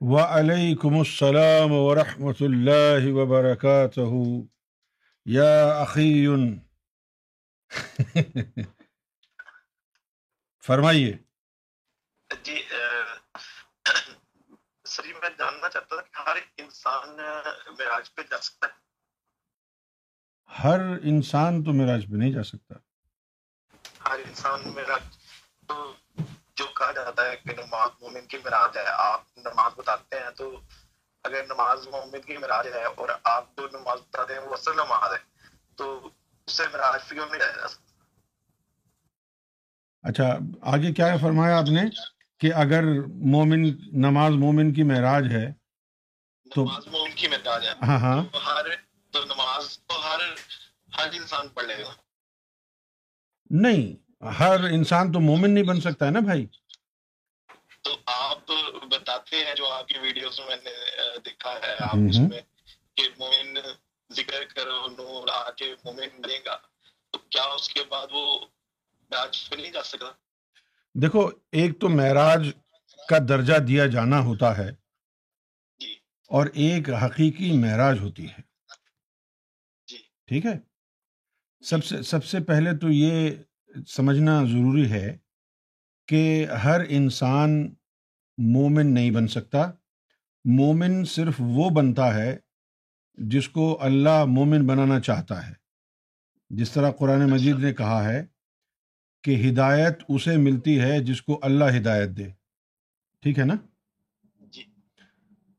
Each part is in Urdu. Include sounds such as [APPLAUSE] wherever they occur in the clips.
وعلیکم السلام ورحمۃ اللہ وبرکاتہ۔ یا اخی [LAUGHS] فرمائیے۔ جی سر جی میں جاننا چاہتا تھا کہ ہر انسان معراج پہ جا سکتا ہے۔ ہر انسان تو معراج پہ نہیں جا سکتا۔ ہر انسان معراج۔ تو جو کہا جاتا ہے کہ نماز مومن کی معراج ہے آپ نماز بتاتے ہیں تو اگر نماز مومن کی معراج ہے اور آپ جو نماز بتاتے ہیں وہ اصل نماز ہے تو اس سے معراج کیوں نہیں جایا اچھا آگے کیا فرمایا آپ نے کہ اگر مومن نماز مومن کی معراج ہے تو نماز مومن کی معراج ہے ہاں ہاں۔ تو ہر تو نماز تو ہر ہر انسان پڑھ لے گا۔ نہیں ہر انسان تو مومن نہیں بن سکتا ہے نا بھائی؟ تو آپ بتاتے ہیں جو آپ کی ویڈیوز میں نے دیکھا ہے آپ اس۔ میں کہ مومن ذکر کرو نور آ کے مومن بنے گا تو کیا اس کے بعد وہ راج پہ نہیں جا سکتا؟ دیکھو ایک تو معراج کا درجہ دیا جانا ہوتا ہے جی۔ اور ایک حقیقی معراج ہوتی ہے۔ جی۔ ٹھیک ہے؟ سب سے سب سے پہلے تو یہ سمجھنا ضروری ہے کہ ہر انسان مومن نہیں بن سکتا۔ مومن صرف وہ بنتا ہے جس کو اللہ مومن بنانا چاہتا ہے۔ جس طرح قرآن مجید نے کہا ہے کہ ہدایت اسے ملتی ہے جس کو اللہ ہدایت دے۔ ٹھیک ہے نا؟ جی۔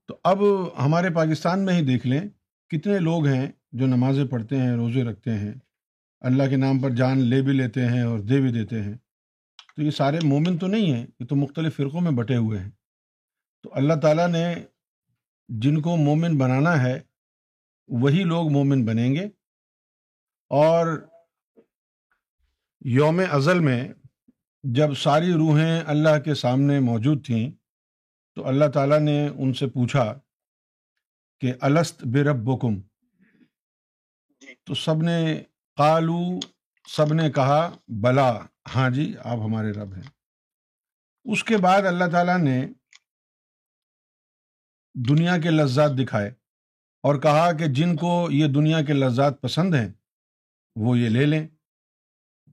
تو اب ہمارے پاکستان میں ہی دیکھ لیں کتنے لوگ ہیں جو نمازیں پڑھتے ہیں روزے رکھتے ہیں۔ اللہ کے نام پر جان لے بھی لیتے ہیں اور دے بھی دیتے ہیں۔ تو یہ سارے مومن تو نہیں ہیں یہ تو مختلف فرقوں میں بٹے ہوئے ہیں۔ تو اللہ تعالیٰ نے جن کو مومن بنانا ہے وہی لوگ مومن بنیں گے۔ اور یوم ازل میں جب ساری روحیں اللہ کے سامنے موجود تھیں تو اللہ تعالیٰ نے ان سے پوچھا کہ الست بے رب جی۔ تو سب نے قالو، سب نے کہا، بلا۔ ہاں جی آپ ہمارے رب ہیں۔ اس کے بعد اللہ تعالیٰ نے دنیا کے لذات دکھائے اور کہا کہ جن کو یہ دنیا کے لذات پسند ہیں، وہ یہ لے لیں۔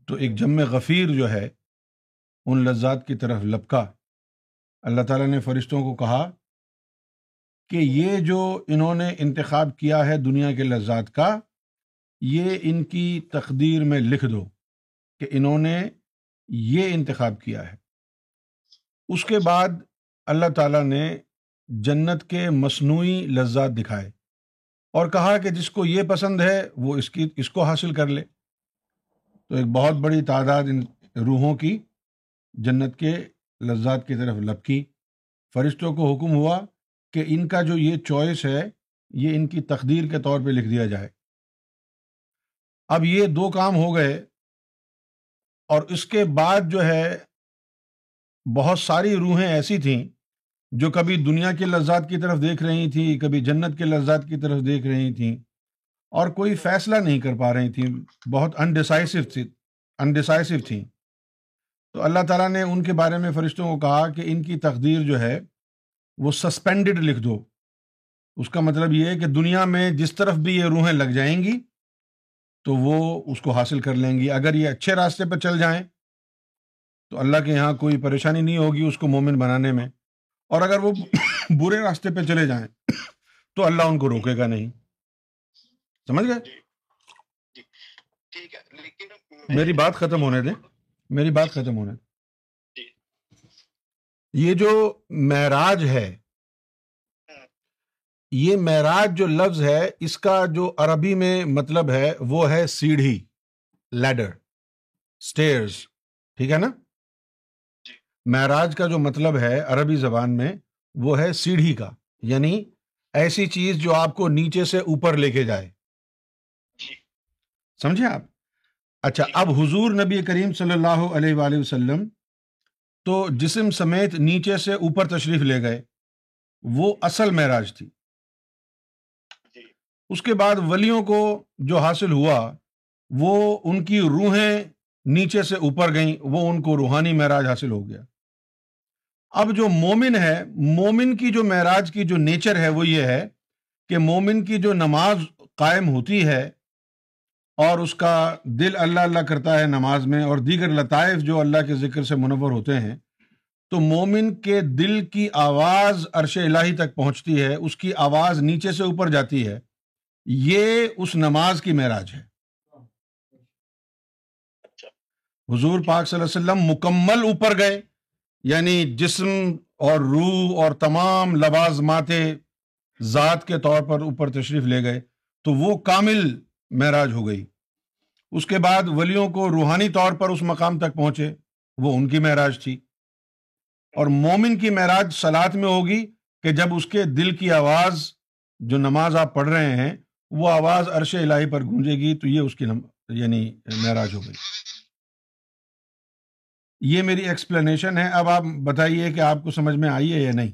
تو ایک جم غفیر جو ہے، ان لذات کی طرف لپکا۔ اللہ تعالیٰ نے فرشتوں کو کہا کہ یہ جو انہوں نے انتخاب کیا ہے دنیا کے لذات کا یہ ان کی تقدیر میں لکھ دو کہ انہوں نے یہ انتخاب کیا ہے۔ اس کے بعد اللہ تعالیٰ نے جنت کے مصنوعی لذات دکھائے اور کہا کہ جس کو یہ پسند ہے وہ اس کی، اس کو حاصل کر لے۔ تو ایک بہت بڑی تعداد ان روحوں کی جنت کے لذات کی طرف لپکی فرشتوں کو حکم ہوا کہ ان کا جو یہ چوائس ہے، یہ ان کی تقدیر کے طور پہ لکھ دیا جائے۔ اب یہ دو کام ہو گئے اور اس کے بعد جو ہے بہت ساری روحیں ایسی تھیں جو کبھی دنیا کے لذات کی طرف دیکھ رہی تھیں، کبھی جنت کے لذات کی طرف دیکھ رہی تھیں اور کوئی فیصلہ نہیں کر پا رہی تھیں، بہت انڈیسائسو تھی انڈیسائسو تھیں۔ تو اللہ تعالیٰ نے ان کے بارے میں فرشتوں کو کہا کہ ان کی تقدیر جو ہے وہ سسپینڈڈ لکھ دو۔ اس کا مطلب یہ ہے کہ دنیا میں جس طرف بھی یہ روحیں لگ جائیں گی تو وہ اس کو حاصل کر لیں گی۔ اگر یہ اچھے راستے پہ چل جائیں تو اللہ کے یہاں کوئی پریشانی نہیں ہوگی اس کو مومن بنانے میں۔ اور اگر وہ [COUGHS] برے راستے پہ چلے جائیں [COUGHS] تو اللہ ان کو روکے گا نہیں۔ سمجھ گئے؟ جی جی میری بات ختم ہونے دیں۔ میری بات ختم ہونے دیں۔ جی۔ یہ جو معراج ہے یہ معراج جو لفظ ہے اس کا جو عربی میں مطلب ہے وہ ہے سیڑھی لیڈر اسٹیئرس ٹھیک ہے نا؟ جی۔ معراج کا جو مطلب ہے عربی زبان میں وہ ہے سیڑھی کا یعنی ایسی چیز جو آپ کو نیچے سے اوپر لے کے جائے۔ جی۔ سمجھے آپ؟ اچھا جی۔ اب حضور نبی کریم صلی اللہ علیہ وآلہ وسلم تو جسم سمیت نیچے سے اوپر تشریف لے گئے۔ وہ اصل معراج تھی۔ اس کے بعد ولیوں کو جو حاصل ہوا، وہ ان کی روحیں نیچے سے اوپر گئیں، وہ ان کو روحانی معراج حاصل ہو گیا۔ اب جو مومن ہے، مومن کی جو معراج کی جو نیچر ہے، وہ یہ ہے کہ مومن کی جو نماز قائم ہوتی ہے اور اس کا دل اللہ اللہ کرتا ہے نماز میں اور دیگر لطائف جو اللہ کے ذکر سے منور ہوتے ہیں، تو مومن کے دل کی آواز عرش الہی تک پہنچتی ہے، اس کی آواز نیچے سے اوپر جاتی ہے۔ یہ اس نماز کی معراج ہے۔ حضور پاک صلی اللہ علیہ وسلم مکمل اوپر گئے یعنی جسم اور روح اور تمام لباس ذات کے طور پر اوپر تشریف لے گئے تو وہ کامل معراج ہو گئی۔ اس کے بعد ولیوں کو روحانی طور پر اس مقام تک پہنچے وہ ان کی معراج تھی۔ اور مومن کی معراج سلاد میں ہوگی کہ جب اس کے دل کی آواز جو نماز آپ پڑھ رہے ہیں وہ آواز عرش الہی پر گونجے گی تو یہ اس کی یعنی معراج ہو گئی۔ یہ میری ایکسپلینیشن ہے۔ اب آپ بتائیے کہ آپ کو سمجھ میں آئی ہے یا نہیں؟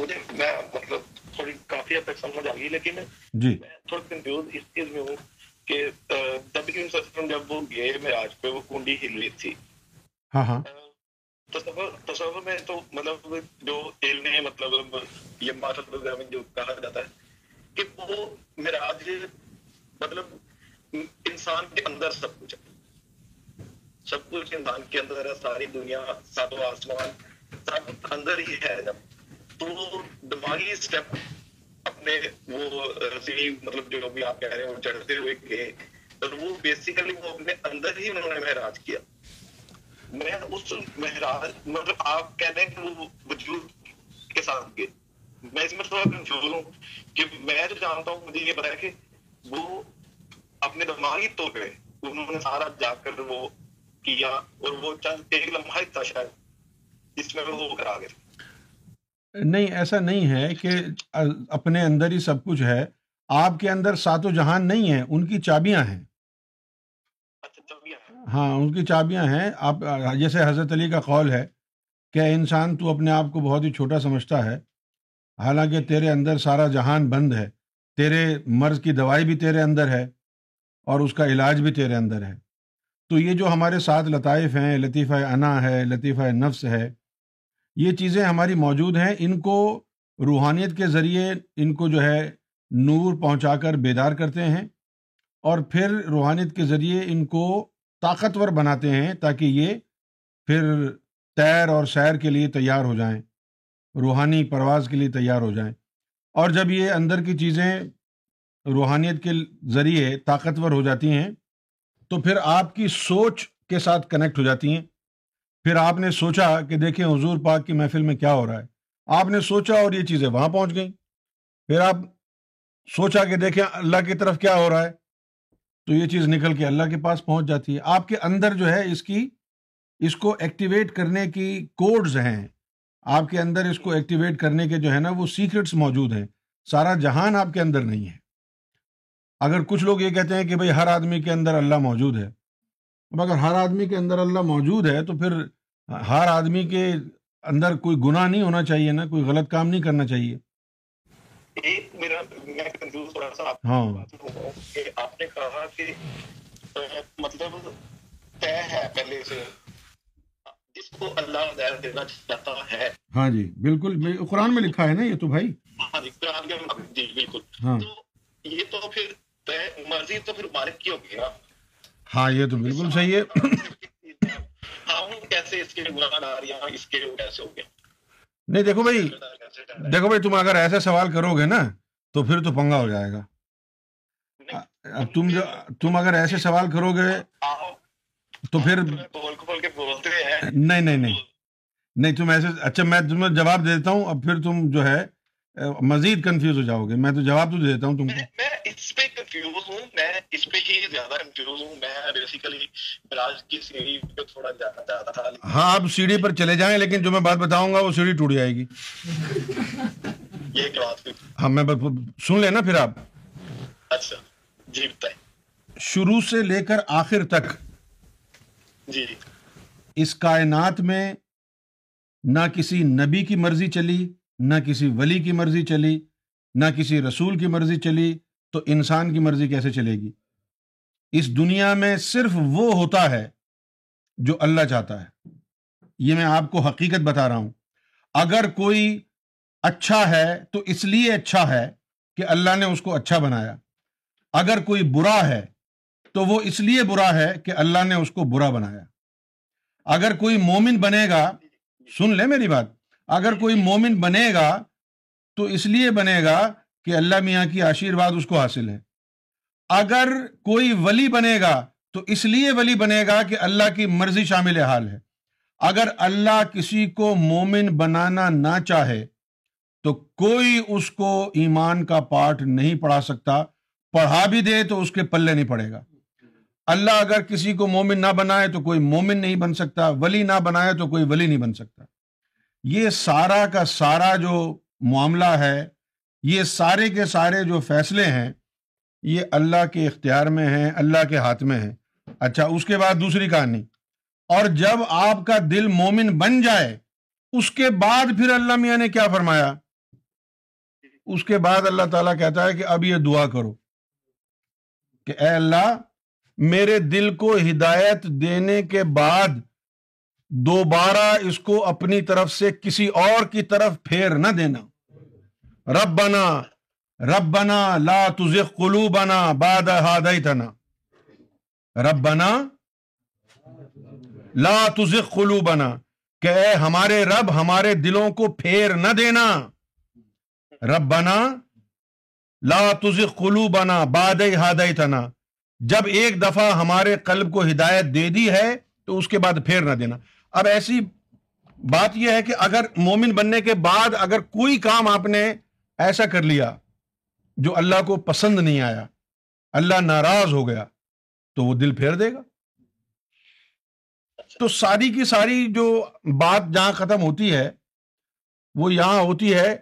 مجھے میں مطلب تھوڑی کافی حد تک سمجھ آ گئی لیکن جی۔ تھوڑا کنفیوز اس چیز میں ہوں کہ وسلم جب وہ گئے معراج پہ وہ کنڈی ہل رہی تھی۔ ہاں ہاں۔ تصور میں تو مطلب جو علم مطلب یہ وغیرہ جو کہا جاتا ہے کہ وہ معراج مطلب انسان کے اندر سب کچھ ہے۔ سب کچھ انسان کے اندر ہے، ساری دنیا سات آسمان، سب اندر ہی ہے۔ جب تو دماغی اسٹیپ اپنے وہ رسی مطلب جو بھی آپ کہہ رہے ہیں، وہ چڑھتے ہوئے گئے۔ اور وہ بیسیکلی وہ اپنے اندر ہی انہوں نے مہراج کیا۔ میں اس مہراج مطلب آپ کہہ رہے ہیں کہ وہ وجود کے ساتھ گئے۔ میں اس میں تھوڑا کنفیوز ہوں کہ میں جو جانتا ہوں مجھے یہ پتا ہے کہ وہ اپنے دماغی طور پہ انہوں نے سارا جا کر وہ کیا اور وہ چند ایک لمحہ تھا شاید جس میں وہ کرا گیا نہیں ایسا نہیں ہے کہ اپنے اندر ہی سب کچھ ہے۔ آپ کے اندر سات و جہان نہیں ہے ان کی چابیاں ہیں۔ اچھا، ہاں ان کی چابیاں ہیں۔ آپ جیسے حضرت علی کا قول ہے کہ انسان تو اپنے آپ کو بہت ہی چھوٹا سمجھتا ہے حالانکہ تیرے اندر سارا جہان بند ہے، تیرے مرض کی دوائی بھی تیرے اندر ہے اور اس کا علاج بھی تیرے اندر ہے۔ تو یہ جو ہمارے ساتھ لطائف ہیں، لطیفہ انا ہے، لطیفہ نفس ہے، یہ چیزیں ہماری موجود ہیں۔ ان کو روحانیت کے ذریعے ان کو جو ہے نور پہنچا کر بیدار کرتے ہیں اور پھر روحانیت کے ذریعے ان کو طاقتور بناتے ہیں تاکہ یہ پھر تیر اور سیر کے لیے تیار ہو جائیں۔ روحانی پرواز کے لیے تیار ہو جائیں۔ اور جب یہ اندر کی چیزیں روحانیت کے ذریعے طاقتور ہو جاتی ہیں، تو پھر آپ کی سوچ کے ساتھ کنیکٹ ہو جاتی ہیں۔ پھر آپ نے سوچا کہ دیکھیں حضور پاک کی محفل میں کیا ہو رہا ہے۔ آپ نے سوچا اور یہ چیزیں وہاں پہنچ گئیں۔ پھر آپ سوچا کہ دیکھیں اللہ کی طرف کیا ہو رہا ہے، تو یہ چیز نکل کے اللہ کے پاس پہنچ جاتی ہے۔ آپ کے اندر جو ہے اس کی، اس کو ایکٹیویٹ کرنے کی کوڈز ہیں۔ آپ کے اندر اس کو ایکٹیویٹ کرنے کے جو ہے نا وہ سیکرٹس موجود ہیں۔ سارا جہان آپ کے اندر نہیں ہے۔ اگر کچھ لوگ یہ کہتے ہیں کہ بھائی ہر آدمی کے اندر اللہ موجود ہے اب اگر ہر آدمی کے اندر اللہ موجود ہے تو پھر ہر آدمی کے اندر کوئی گناہ نہیں ہونا چاہیے نا کوئی غلط کام نہیں کرنا چاہیے۔ ہاں۔ آپ نے کہا کہ مطلب طے ہے پہلے سے۔ کو اللہ دینا چاہتا ہے۔ ہاں جی بالکل۔ قرآن میں لکھا ہے نا یہ تو بھائی؟ ہاں جی قرآن کے جی بالکل۔ ہاں۔ یہ تو پھر مرضی تو پھر مالک کی ہوگی نا۔ ہاں یہ تو بالکل صحیح ہے۔ نہیں دیکھو بھائی دیکھو بھائی تم اگر ایسے سوال کرو گے نا تو پھر تو پنگا ہو جائے گا۔ تم جو تم اگر ایسے سوال کرو گے تو پھر نہیں نہیں نہیں۔ نہیں تم ایسے اچھا میں تمہیں جواب دیتا ہوں۔ اب پھر تم جو ہے مزید کنفیوز ہو جاؤ گے۔ میں تو جواب تو دیتا ہوں تم کو۔ ہاں آپ سیڑھی پر چلے جائیں لیکن جو میں بات بتاؤں گا وہ سیڑھی ٹوٹ جائے گی۔ ہاں میں سن لینا پھر آپ۔ اچھا۔ جی شروع سے لے کر آخر تک جی۔ اس کائنات میں نہ کسی نبی کی مرضی چلی، نہ کسی ولی کی مرضی چلی، نہ کسی رسول کی مرضی چلی، تو انسان کی مرضی کیسے چلے گی؟ اس دنیا میں صرف وہ ہوتا ہے جو اللہ چاہتا ہے۔ یہ میں آپ کو حقیقت بتا رہا ہوں۔ اگر کوئی اچھا ہے تو اس لیے اچھا ہے کہ اللہ نے اس کو اچھا بنایا۔ اگر کوئی برا ہے تو وہ اس لیے برا ہے کہ اللہ نے اس کو برا بنایا۔ اگر کوئی مومن بنے گا، سن لے میری بات، اگر کوئی مومن بنے گا، تو اس لیے بنے گا کہ اللہ میاں کی آشیرواد اس کو حاصل ہے۔ اگر کوئی ولی بنے گا، تو اس لیے ولی بنے گا کہ اللہ کی مرضی شامل حال ہے۔ اگر اللہ کسی کو مومن بنانا نہ چاہے، تو کوئی اس کو ایمان کا پاٹ نہیں پڑھا سکتا۔ پڑھا بھی دے تو اس کے پلے نہیں پڑے گا۔ اللہ اگر کسی کو مومن نہ بنائے تو کوئی مومن نہیں بن سکتا، ولی نہ بنائے تو کوئی ولی نہیں بن سکتا۔ یہ سارا کا سارا جو معاملہ ہے، یہ سارے کے سارے جو فیصلے ہیں، یہ اللہ کے اختیار میں ہیں، اللہ کے ہاتھ میں ہیں۔ اچھا اس کے بعد دوسری کہانی۔ اور جب آپ کا دل مومن بن جائے، اس کے بعد پھر اللہ میاں نے کیا فرمایا؟ اس کے بعد اللہ تعالیٰ کہتا ہے کہ اب یہ دعا کرو کہ اے اللہ میرے دل کو ہدایت دینے کے بعد دوبارہ اس کو اپنی طرف سے کسی اور کی طرف پھیر نہ دینا۔ رب بنا رب بنا لا تزغ قلوبنا بعد ہدایتنا رب بنا لا تزغ قلوبنا۔ کہ اے ہمارے رب، ہمارے دلوں کو پھیر نہ دینا۔ رب بنا لا تزغ قلوبنا بعد ہدایتنا جب ایک دفعہ ہمارے قلب کو ہدایت دے دی ہے تو اس کے بعد پھیر نہ دینا۔ اب ایسی بات یہ ہے کہ اگر مومن بننے کے بعد اگر کوئی کام آپ نے ایسا کر لیا جو اللہ کو پسند نہیں آیا، اللہ ناراض ہو گیا، تو وہ دل پھیر دے گا۔ تو ساری کی ساری جو بات جہاں ختم ہوتی ہے، وہ یہاں ہوتی ہے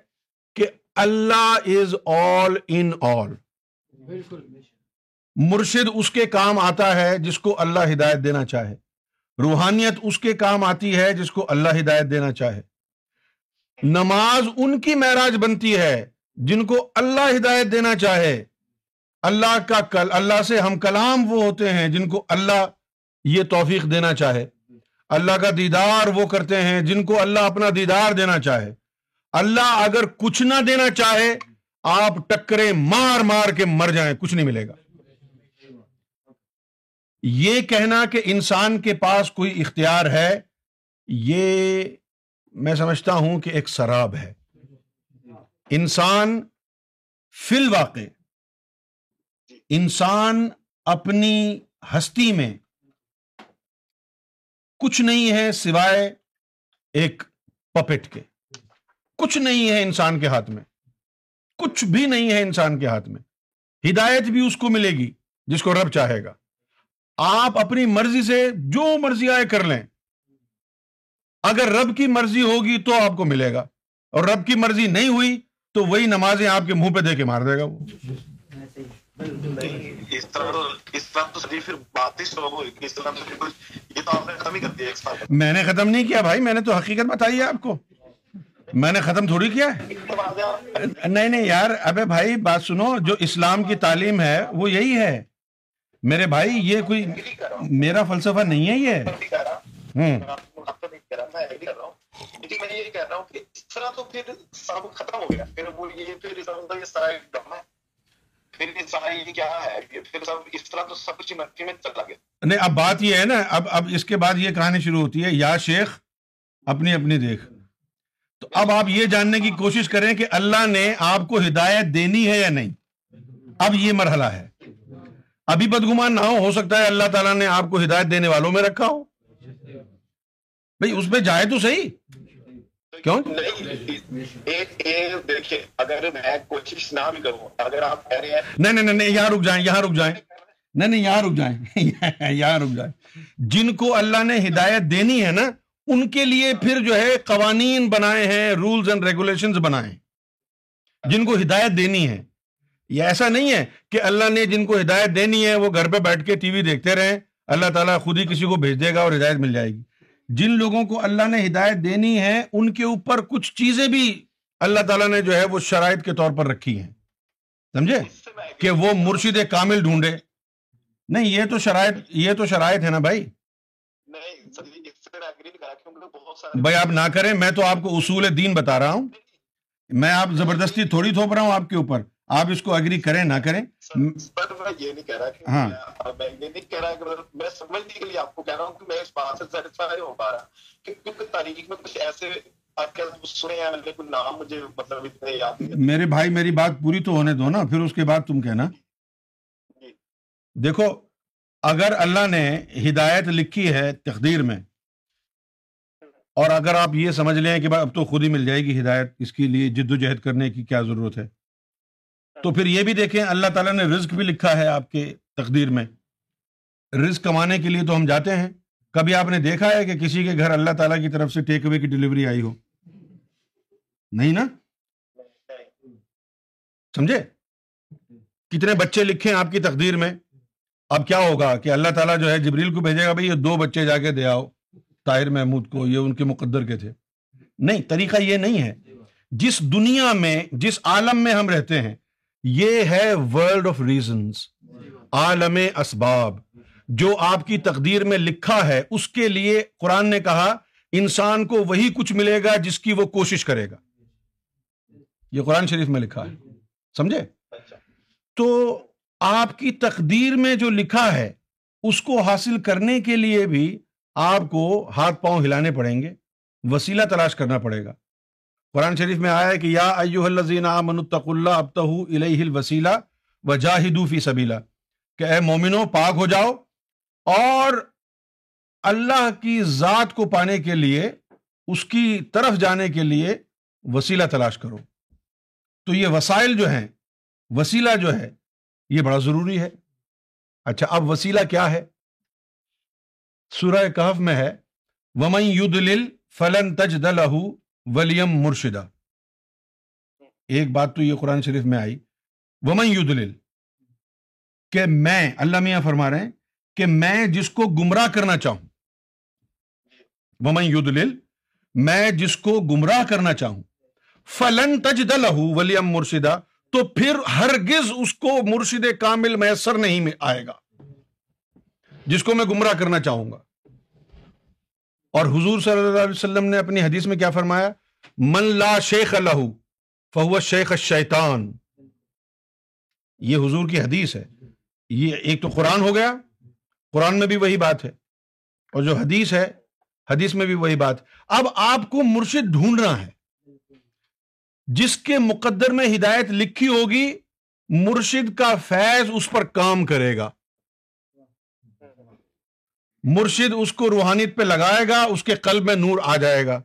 کہ اللہ از آل ان آل مرشد اس کے کام آتا ہے جس کو اللہ ہدایت دینا چاہے۔ روحانیت اس کے کام آتی ہے جس کو اللہ ہدایت دینا چاہے۔ نماز ان کی معراج بنتی ہے جن کو اللہ ہدایت دینا چاہے۔ اللہ کا کل، اللہ سے ہم کلام وہ ہوتے ہیں جن کو اللہ یہ توفیق دینا چاہے۔ اللہ کا دیدار وہ کرتے ہیں جن کو اللہ اپنا دیدار دینا چاہے۔ اللہ اگر کچھ نہ دینا چاہے، آپ ٹکرے مار مار کے مر جائیں، کچھ نہیں ملے گا۔ یہ کہنا کہ انسان کے پاس کوئی اختیار ہے، یہ میں سمجھتا ہوں کہ ایک شراب ہے۔ انسان فی الواقع، انسان اپنی ہستی میں کچھ نہیں ہے سوائے ایک پپٹ کے۔ کچھ نہیں ہے انسان کے ہاتھ میں۔ کچھ بھی نہیں ہے انسان کے ہاتھ میں۔ ہدایت بھی اس کو ملے گی جس کو رب چاہے گا۔ آپ اپنی مرضی سے جو مرضی آئے کر لیں۔ اگر رب کی مرضی ہوگی تو آپ کو ملے گا۔ اور رب کی مرضی نہیں ہوئی تو وہی نمازیں آپ کے منہ پہ دے کے مار دے گا وہ۔ میں نے ختم نہیں کیا بھائی میں نے تو حقیقت بتائی ہے آپ کو۔ میں نے ختم تھوڑی کیا ہے۔ نہیں نہیں یار ابے بھائی بات سنو جو اسلام کی تعلیم ہے وہ یہی ہے۔ میرے بھائی یہ کوئی میرا فلسفہ نہیں ہے یہ؟ ہوں۔ نہیں اب بات یہ ہے نا اب اب اس کے بعد یہ کہانی شروع ہوتی ہے یا شیخ اپنی اپنی دیکھ۔ تو اب آپ یہ جاننے کی کوشش کریں کہ اللہ نے آپ کو ہدایت دینی ہے یا نہیں۔ اب یہ مرحلہ ہے۔ ابھی بدگمان نہ ہو ہو سکتا ہے اللہ تعالیٰ نے آپ کو ہدایت دینے والوں میں رکھا ہو۔ بھائی، اس پہ جائے تو صحیح۔ کیوں؟ اگر میں کوشش نہ بھی کروں اگر آپ کہہ رہے ہیں نہیں نہیں نہیں، یہاں رک جائیں، یہاں رک جائیں۔ نہیں نہیں، یہاں رک جائیں۔ [LAUGHS] یہاں رک جائیں۔ جن کو اللہ نے ہدایت دینی ہے نا، ان کے لیے پھر جو ہے قوانین بنائے ہیں رولز اینڈ ریگولیشن بنائے جن کو ہدایت دینی ہے۔ یہ ایسا نہیں ہے کہ اللہ نے جن کو ہدایت دینی ہے وہ گھر پہ بیٹھ کے ٹی وی دیکھتے رہیں، اللہ تعالیٰ خود ہی کسی کو بھیج دے گا اور ہدایت مل جائے گی۔ جن لوگوں کو اللہ نے ہدایت دینی ہے، ان کے اوپر کچھ چیزیں بھی اللہ تعالیٰ نے جو ہے وہ شرائط کے طور پر رکھی ہیں۔ سمجھے؟ کہ وہ مرشد کامل ڈھونڈے۔ نہیں، یہ تو شرائط، یہ تو شرائط ہے نا بھائی؟ بھائی آپ نہ کریں، میں تو آپ کو اصول دین بتا رہا ہوں۔ میں آپ زبردستی تھوڑی تھوپ رہا ہوں آپ کے اوپر۔ آپ اس کو اگری کریں نہ کریں سر میں یہ نہیں کہہ رہا کہ ہاں۔ میں یہ نہیں کہہ رہا کہ مطلب میں سمجھنے کے لیے آپ کو کہہ رہا ہوں کہ میں اس بات سے سیٹسفائی ہو پا رہا کہ کیونکہ تاریخ میں کچھ ایسے آپ کے سنے ہیں لیکن نام مجھے مطلب اتنے یاد نہیں میرے بھائی میری بات پوری تو ہونے دو نا پھر اس کے بعد تم کہنا۔ جی۔ دیکھو اگر اللہ نے ہدایت لکھی ہے تقدیر میں اور اگر آپ یہ سمجھ لیں کہ اب تو خود ہی مل جائے گی ہدایت اس کے لیے جد و جہد کرنے کی کیا ضرورت ہے؟ تو پھر یہ بھی دیکھیں، اللہ تعالیٰ نے رزق بھی لکھا ہے آپ کے تقدیر میں۔ رزق کمانے کے لیے تو ہم جاتے ہیں۔ کبھی آپ نے دیکھا ہے کہ کسی کے گھر اللہ تعالیٰ کی طرف سے ٹیک اوے کی ڈلیوری آئی ہو؟ نہیں نا؟ سمجھے؟ کتنے بچے لکھے ہیں آپ کی تقدیر میں۔ اب کیا ہوگا کہ اللہ تعالیٰ جو ہے جبریل کو بھیجے گا، بھائی یہ دو بچے جا کے دے آؤ، طاہر محمود کو، یہ ان کے مقدر کے تھے۔ نہیں، طریقہ یہ نہیں ہے۔ جس دنیا میں، جس عالم میں ہم رہتے ہیں یہ ہے ورلڈ آف ریزنس عالم اسباب جو آپ کی تقدیر میں لکھا ہے اس کے لیے قرآن نے کہا انسان کو وہی کچھ ملے گا جس کی وہ کوشش کرے گا۔ یہ قرآن شریف میں لکھا ہے۔ سمجھے؟ اچھا۔ تو آپ کی تقدیر میں جو لکھا ہے اس کو حاصل کرنے کے لیے بھی آپ کو ہاتھ پاؤں ہلانے پڑیں گے وسیلہ تلاش کرنا پڑے گا۔ قرآن شریف میں آیا ہے کہ یا ایوہ الذین آمنوا اتقوا اللہ ابتہو الیہ الوسیلہ وجاہدوا فی سبیلہ کہ اے مومنو پاک ہو جاؤ اور اللہ کی ذات کو پانے کے لیے اس کی طرف جانے کے لیے وسیلہ تلاش کرو تو یہ وسائل جو ہیں، وسیلہ جو ہے، یہ بڑا ضروری ہے۔ اچھا اب وسیلہ کیا ہے؟ سورہ کہف میں ہے، ومن یدلل فلن تجد له ولیم مرشدہ۔ ایک بات تو یہ قرآن شریف میں آئی۔ ومن یدلل کہ میں، اللہ میاں فرما رہے ہیں کہ میں جس کو گمراہ کرنا چاہوں۔ ومن یدلل میں جس کو گمراہ کرنا چاہوں۔ فلن تجد له ولیم مرشدہ تو پھر ہرگز اس کو مرشد کامل میسر نہیں آئے گا۔ جس کو میں گمراہ کرنا چاہوں گا۔ اور حضور صلی اللہ علیہ وسلم نے اپنی حدیث میں کیا فرمایا؟ من لا شیخ اللہ فہو شیخ الشیطان. یہ حضور کی حدیث ہے. یہ ایک تو قرآن ہو گیا، قرآن میں بھی وہی بات ہے، اور جو حدیث ہے، حدیث میں بھی وہی بات اب آپ کو مرشد ڈھونڈنا ہے۔ جس کے مقدر میں ہدایت لکھی ہوگی، مرشد کا فیض اس پر کام کرے گا۔ مرشد اس کو روحانیت پہ لگائے گا، اس کے قلب میں نور آ جائے گا۔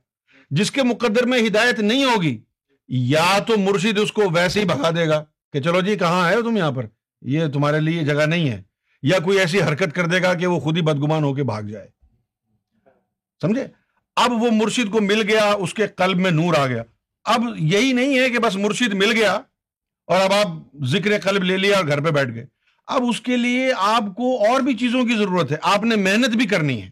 جس کے مقدر میں ہدایت نہیں ہوگی، یا تو مرشد اس کو ویسے ہی بھگا دے گا کہ چلو جی کہاں آئے ہو تم یہاں پر؟ یہ تمہارے لیے جگہ نہیں ہے۔ یا کوئی ایسی حرکت کر دے گا کہ وہ خود ہی بدگمان ہو کے بھاگ جائے۔ سمجھے؟ اب وہ مرشد کو مل گیا، اس کے قلب میں نور آ گیا۔ اب یہی نہیں ہے کہ بس مرشد مل گیا اور اب آپ ذکر قلب لے لیا اور گھر پہ بیٹھ گئے۔ اب اس کے لیے آپ کو اور بھی چیزوں کی ضرورت ہے۔ آپ نے محنت بھی کرنی ہے۔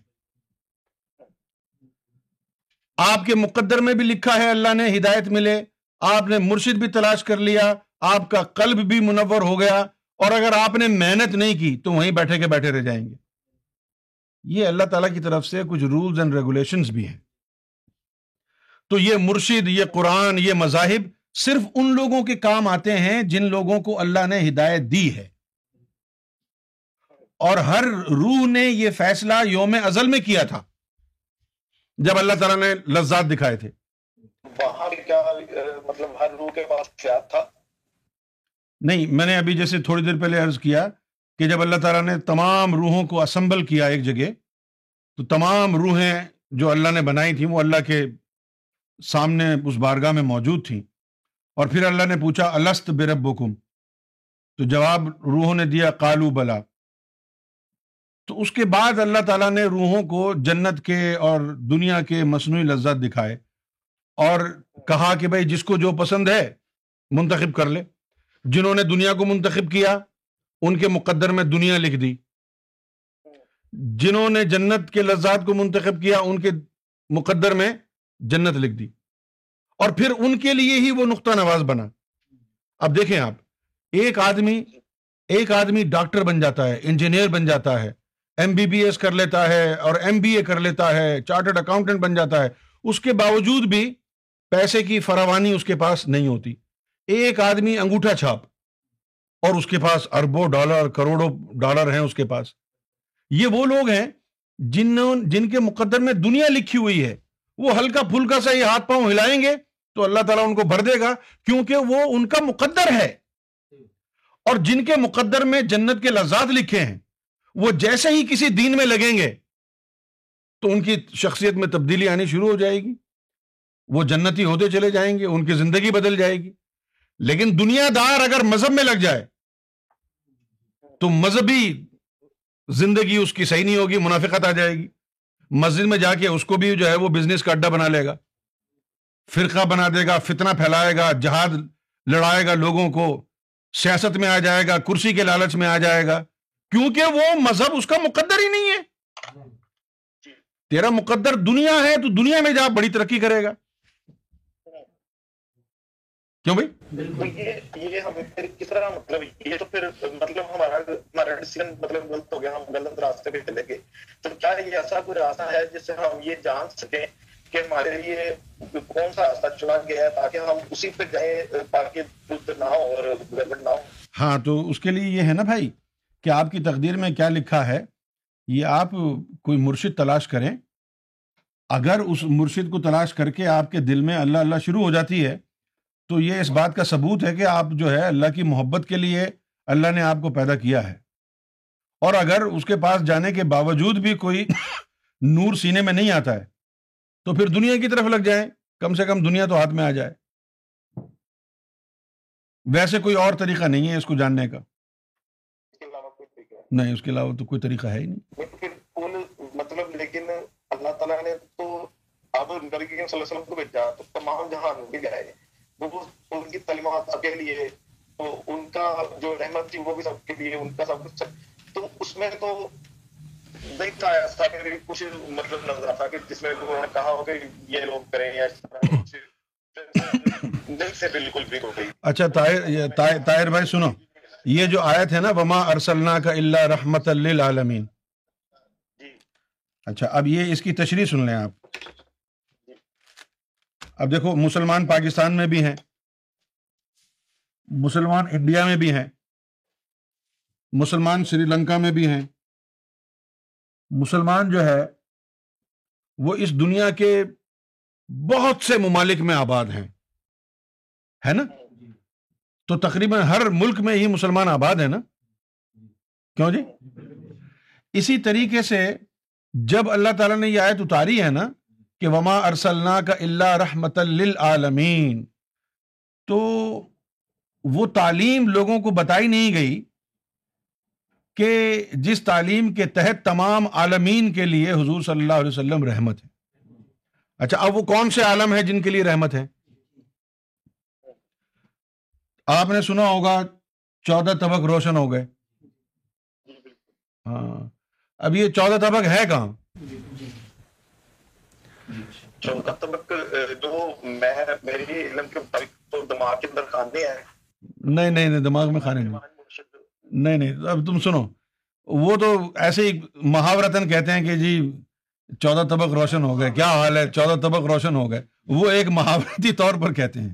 آپ کے مقدر میں بھی لکھا ہے، اللہ نے ہدایت ملے۔ آپ نے مرشد بھی تلاش کر لیا۔ آپ کا قلب بھی منور ہو گیا۔ اور اگر آپ نے محنت نہیں کی، تو وہیں بیٹھے کے بیٹھے رہ جائیں گے۔ یہ اللہ تعالیٰ کی طرف سے کچھ رولز اینڈ ریگولیشنز بھی ہیں۔ تو یہ مرشد، یہ قرآن، یہ مذاہب صرف ان لوگوں کے کام آتے ہیں جن لوگوں کو اللہ نے ہدایت دی ہے۔ اور ہر روح نے یہ فیصلہ یوم ازل میں کیا تھا۔ جب اللہ تعالیٰ نے لذات دکھائے تھے۔ وہاں کیا مطلب ہر روح کے پاس تھا؟ نہیں میں نے ابھی جیسے تھوڑی دیر پہلے عرض کیا کہ جب اللہ تعالیٰ نے تمام روحوں کو اسمبل کیا ایک جگہ تو تمام روحیں جو اللہ نے بنائی تھیں وہ اللہ کے سامنے اس بارگاہ میں موجود تھیں۔ اور پھر اللہ نے پوچھا الست برب تو جواب روحوں نے دیا کالو بلا. تو اس کے بعد اللہ تعالیٰ نے روحوں کو جنت کے اور دنیا کے مصنوعی لذت دکھائے اور کہا کہ بھائی جس کو جو پسند ہے منتخب کر لے۔ جنہوں نے دنیا کو منتخب کیا، ان کے مقدر میں دنیا لکھ دی۔ جنہوں نے جنت کے لذات کو منتخب کیا، ان کے مقدر میں جنت لکھ دی۔ اور پھر ان کے لیے ہی وہ نقطہ نواز بنا۔ اب دیکھیں آپ، ایک آدمی ایک آدمی ڈاکٹر بن جاتا ہے، انجینئر بن جاتا ہے۔ ایم بی بی ایس کر لیتا ہے اور ایم بی اے کر لیتا ہے چارٹرڈ اکاؤنٹنٹ بن جاتا ہے، اس کے باوجود بھی پیسے کی فراوانی اس کے پاس نہیں ہوتی۔ ایک آدمی انگوٹھا چھاپ اور اس کے پاس اربوں ڈالر، کروڑوں ڈالر ہیں اس کے پاس۔ یہ وہ لوگ ہیں جنہوں جن کے مقدر میں دنیا لکھی ہوئی ہے۔ وہ ہلکا پھلکا سا یہ ہاتھ پاؤں ہلائیں گے تو اللہ تعالیٰ ان کو بھر دے گا، کیونکہ وہ ان کا مقدر ہے۔ اور جن کے مقدر میں جنت کے لذات لکھے ہیں وہ جیسے ہی کسی دین میں لگیں گے، تو ان کی شخصیت میں تبدیلی آنی شروع ہو جائے گی۔ وہ جنتی ہوتے چلے جائیں گے، ان کی زندگی بدل جائے گی۔ لیکن دنیا دار اگر مذہب میں لگ جائے، تو مذہبی زندگی اس کی صحیح نہیں ہوگی، منافقت آ جائے گی۔ مسجد میں جا کے اس کو بھی جو ہے وہ بزنس کا اڈا بنا لے گا۔ فرقہ بنا دے گا، فتنہ پھیلائے گا، جہاد لڑائے گا لوگوں کو، سیاست میں آ جائے گا، کرسی کے لالچ میں آ جائے گا۔ کیونکہ وہ مذہب اس کا مقدر ہی نہیں ہے۔ تیرا مقدر دنیا ہے تو دنیا میں جا بڑی ترقی کرے گا۔ کیوں بھائی؟ یہ ہمیں کس طرح مطلب یہ تو پھر مطلب ہمارا ہمارا ڈیسیزن مطلب غلط ہو گیا ہم غلط راستے پہ چلے گئے۔ تو کیا یہ ایسا کوئی راستہ ہے جس سے ہم یہ جان سکیں کہ ہمارے لیے کون سا راستہ چنا گیا ہے تاکہ ہم اسی پہ جائیں تاکہ نہ ہو اور گڑبڑ نہ ہو ہاں تو اس کے لیے یہ ہے نا بھائی کہ آپ کی تقدیر میں کیا لکھا ہے، یہ آپ کوئی مرشد تلاش کریں۔ اگر اس مرشد کو تلاش کر کے آپ کے دل میں اللہ اللہ شروع ہو جاتی ہے، تو یہ اس بات کا ثبوت ہے کہ آپ جو ہے اللہ کی محبت کے لیے اللہ نے آپ کو پیدا کیا ہے۔ اور اگر اس کے پاس جانے کے باوجود بھی کوئی نور سینے میں نہیں آتا ہے، تو پھر دنیا کی طرف لگ جائیں۔ کم سے کم دنیا تو ہاتھ میں آ جائے۔ ویسے کوئی اور طریقہ نہیں ہے اس کو جاننے کا۔ نہیں اس کے علاوہ تو کوئی طریقہ ہے ہی نہیں۔ مطلب لیکن اللہ تعالیٰ نے تو اب نبی صلی اللہ علیہ وسلم کو بھیجا تو تمام جہان بھی گئے وہ ان کی تعلیمات سب کے لیے تو ان کا جو رحمت تھی وہ بھی سب کے لیے ان کا سب کچھ۔ تو اس میں تو نہیں تھا ایسا کہ کچھ مطلب نظر آتا کہ جس میں انہوں نے کہا ہو کہ یہ لوگ کریں یا اس طرح کچھ۔ دل سے بالکل بھی ہو گئی اچھا طاہر طاہر بھائی سنو۔ یہ جو آیت ہے نا وما ارسلنا کا اللہ رحمت للعالمین اچھا اب یہ اس کی تشریح سن لیں آپ۔ اب دیکھو مسلمان پاکستان میں بھی ہیں مسلمان انڈیا میں بھی ہیں مسلمان سری لنکا میں بھی ہیں۔ مسلمان جو ہے وہ اس دنیا کے بہت سے ممالک میں آباد ہیں۔ ہے نا؟ تو تقریباً ہر ملک میں ہی مسلمان آباد ہے نا؟ کیوں جی؟ اسی طریقے سے جب اللہ تعالیٰ نے یہ آیت اتاری ہے نا کہ وما ارسلنا کا اللہ رحمت للعالمین تو وہ تعلیم لوگوں کو بتائی نہیں گئی کہ جس تعلیم کے تحت تمام عالمین کے لیے حضور صلی اللہ علیہ وسلم رحمت ہے اچھا اب وہ کون سے عالم ہے جن کے لیے رحمت ہے آپ نے سنا ہوگا چودہ طبق روشن ہو گئے۔ ہاں۔ اب یہ چودہ طبق ہے کہاں؟ چودہ طبق جو میں میری علم کے مطابق تو دماغ کے اندر کھانے ہیں۔ نہیں نہیں دماغ میں کھانے نہیں۔ نہیں نہیں اب تم سنو۔ وہ تو ایسے ہی محاورتن کہتے ہیں کہ جی چودہ طبق روشن ہو گئے۔ کیا حال ہے؟ چودہ طبق روشن ہو گئے۔ وہ ایک محاورتی طور پر کہتے ہیں۔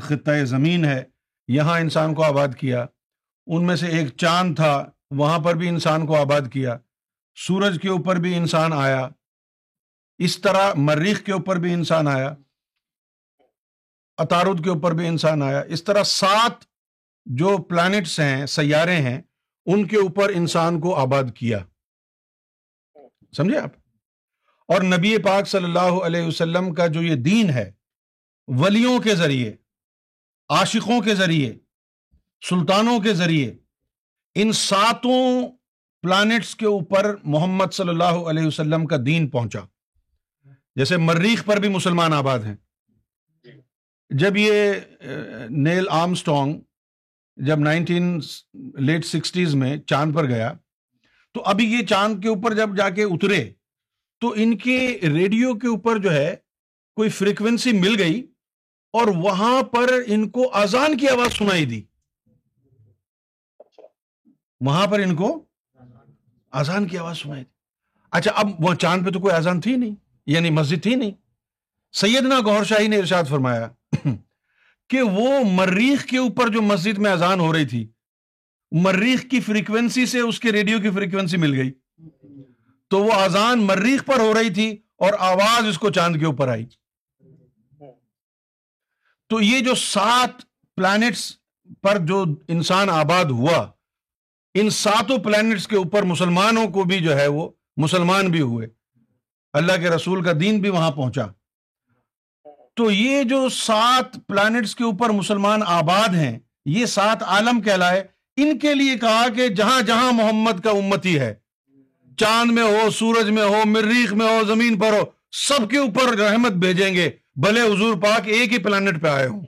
خطۂ زمین ہے۔ یہاں انسان کو آباد کیا۔ ان میں سے ایک چاند تھا، وہاں پر بھی انسان کو آباد کیا۔ سورج کے اوپر بھی انسان آیا۔ اس طرح مریخ کے اوپر بھی انسان آیا۔ اطارد کے اوپر بھی انسان آیا۔ اس طرح سات جو پلانٹس ہیں، سیارے ہیں، ان کے اوپر انسان کو آباد کیا۔ سمجھے آپ؟ اور نبی پاک صلی اللہ علیہ وسلم کا جو یہ دین ہے، ولیوں کے ذریعے عاشقوں کے ذریعے، سلطانوں کے ذریعے، ان ساتوں پلانٹس کے اوپر محمد صلی اللہ علیہ وسلم کا دین پہنچا۔ جیسے مریخ پر بھی مسلمان آباد ہیں۔ جب یہ نیل آرمسٹونگ جب نائنٹین لیٹ سکسٹیز میں چاند پر گیا، تو ابھی یہ چاند کے اوپر جب جا کے اترے، تو ان کے ریڈیو کے اوپر جو ہے، کوئی فریکوینسی مل گئی۔ اور وہاں پر ان کو آزان کی آواز سنائی دی۔ وہاں پر ان کو آزان کی آواز سنائی دی۔ اچھا اب وہ چاند پہ تو کوئی آزان تھی نہیں یعنی مسجد تھی نہیں۔ سیدنا گور شاہی نے ارشاد فرمایا [CLEARS THROAT] کہ وہ مریخ کے اوپر جو مسجد میں اذان ہو رہی تھی، مریخ کی فریکوینسی سے اس کے ریڈیو کی فریکوینسی مل گئی۔ تو وہ اذان مریخ پر ہو رہی تھی اور آواز اس کو چاند کے اوپر آئی۔ تو یہ جو سات پلانٹس پر جو انسان آباد ہوا، ان ساتوں پلانٹس کے اوپر مسلمانوں کو بھی جو ہے وہ مسلمان بھی ہوئے۔ اللہ کے رسول کا دین بھی وہاں پہنچا۔ تو یہ جو سات پلانٹس کے اوپر مسلمان آباد ہیں، یہ سات عالم کہلائے۔ ان کے لیے کہا کہ جہاں جہاں محمد کا امتی ہے، چاند میں ہو، سورج میں ہو، مریخ میں ہو، زمین پر ہو، سب کے اوپر رحمت بھیجیں گے۔ بھلے حضور پاک ایک ہی پلانٹ پہ آئے ہوں۔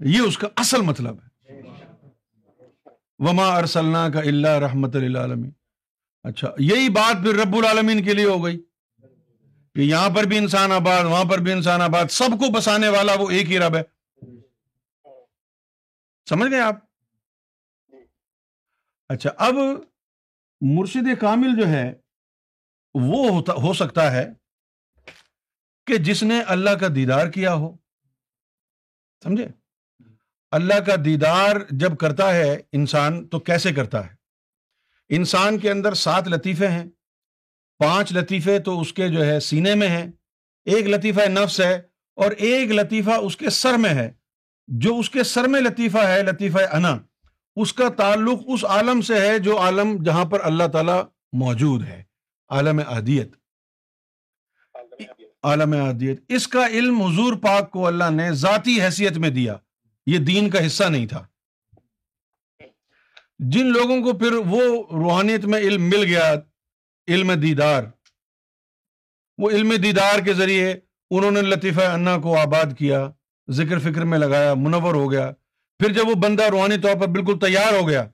یہ اس کا اصل مطلب ہے۔ وما ارسلنا کا اللہ رحمت العالمین اچھا یہی بات پھر رب العالمین کے لیے ہو گئی کہ یہاں پر بھی انسان آباد، وہاں پر بھی انسان آباد، سب کو بسانے والا وہ ایک ہی رب ہے۔ سمجھ گئے آپ؟ اچھا اب مرشد کامل جو ہے وہ ہوتا، ہو سکتا ہے کہ جس نے اللہ کا دیدار کیا ہو۔ سمجھے؟ اللہ کا دیدار جب کرتا ہے انسان تو کیسے کرتا ہے؟ انسان کے اندر سات لطیفے ہیں۔ پانچ لطیفے تو اس کے جو ہے سینے میں ہیں۔ ایک لطیفہ نفس ہے اور ایک لطیفہ اس کے سر میں ہے۔ جو اس کے سر میں لطیفہ ہے، لطیفہ انا، اس کا تعلق اس عالم سے ہے جو عالم جہاں پر اللہ تعالی موجود ہے، عالم عادیت۔ عالم عادیت، اس کا علم حضور پاک کو اللہ نے ذاتی حیثیت میں دیا۔ یہ دین کا حصہ نہیں تھا۔ جن لوگوں کو پھر وہ روحانیت میں علم مل گیا، علم دیدار، وہ علم دیدار کے ذریعے انہوں نے لطیفہ انا کو آباد کیا، ذکر فکر میں لگایا، منور ہو گیا۔ پھر جب وہ بندہ روحانی طور پر بالکل تیار ہو گیا،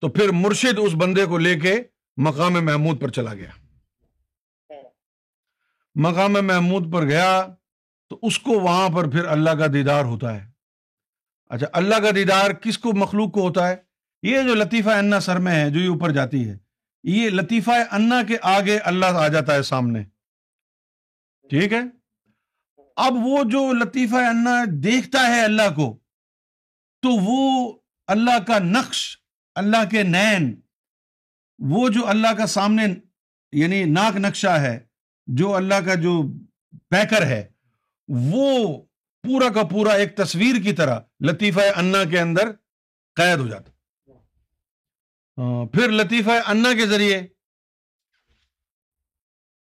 تو پھر مرشد اس بندے کو لے کے مقام محمود پر چلا گیا۔ مقام محمود پر گیا تو اس کو وہاں پر پھر اللہ کا دیدار ہوتا ہے۔ اچھا اللہ کا دیدار کس کو، مخلوق کو ہوتا ہے؟ یہ جو لطیفہ انا سر میں ہے، جو یہ اوپر جاتی ہے، یہ لطیفہ انا کے آگے اللہ آ جاتا ہے سامنے۔ ٹھیک ہے؟ اب وہ جو لطیفہ انا دیکھتا ہے اللہ کو، تو وہ اللہ کا نقش، اللہ کے نین، وہ جو اللہ کا سامنے یعنی ناک نقشہ ہے جو اللہ کا جو پیکر ہے، وہ پورا کا پورا ایک تصویر کی طرح لطیفہ انا کے اندر قید ہو جاتا۔ ہاں، پھر لطیفہ انا کے ذریعے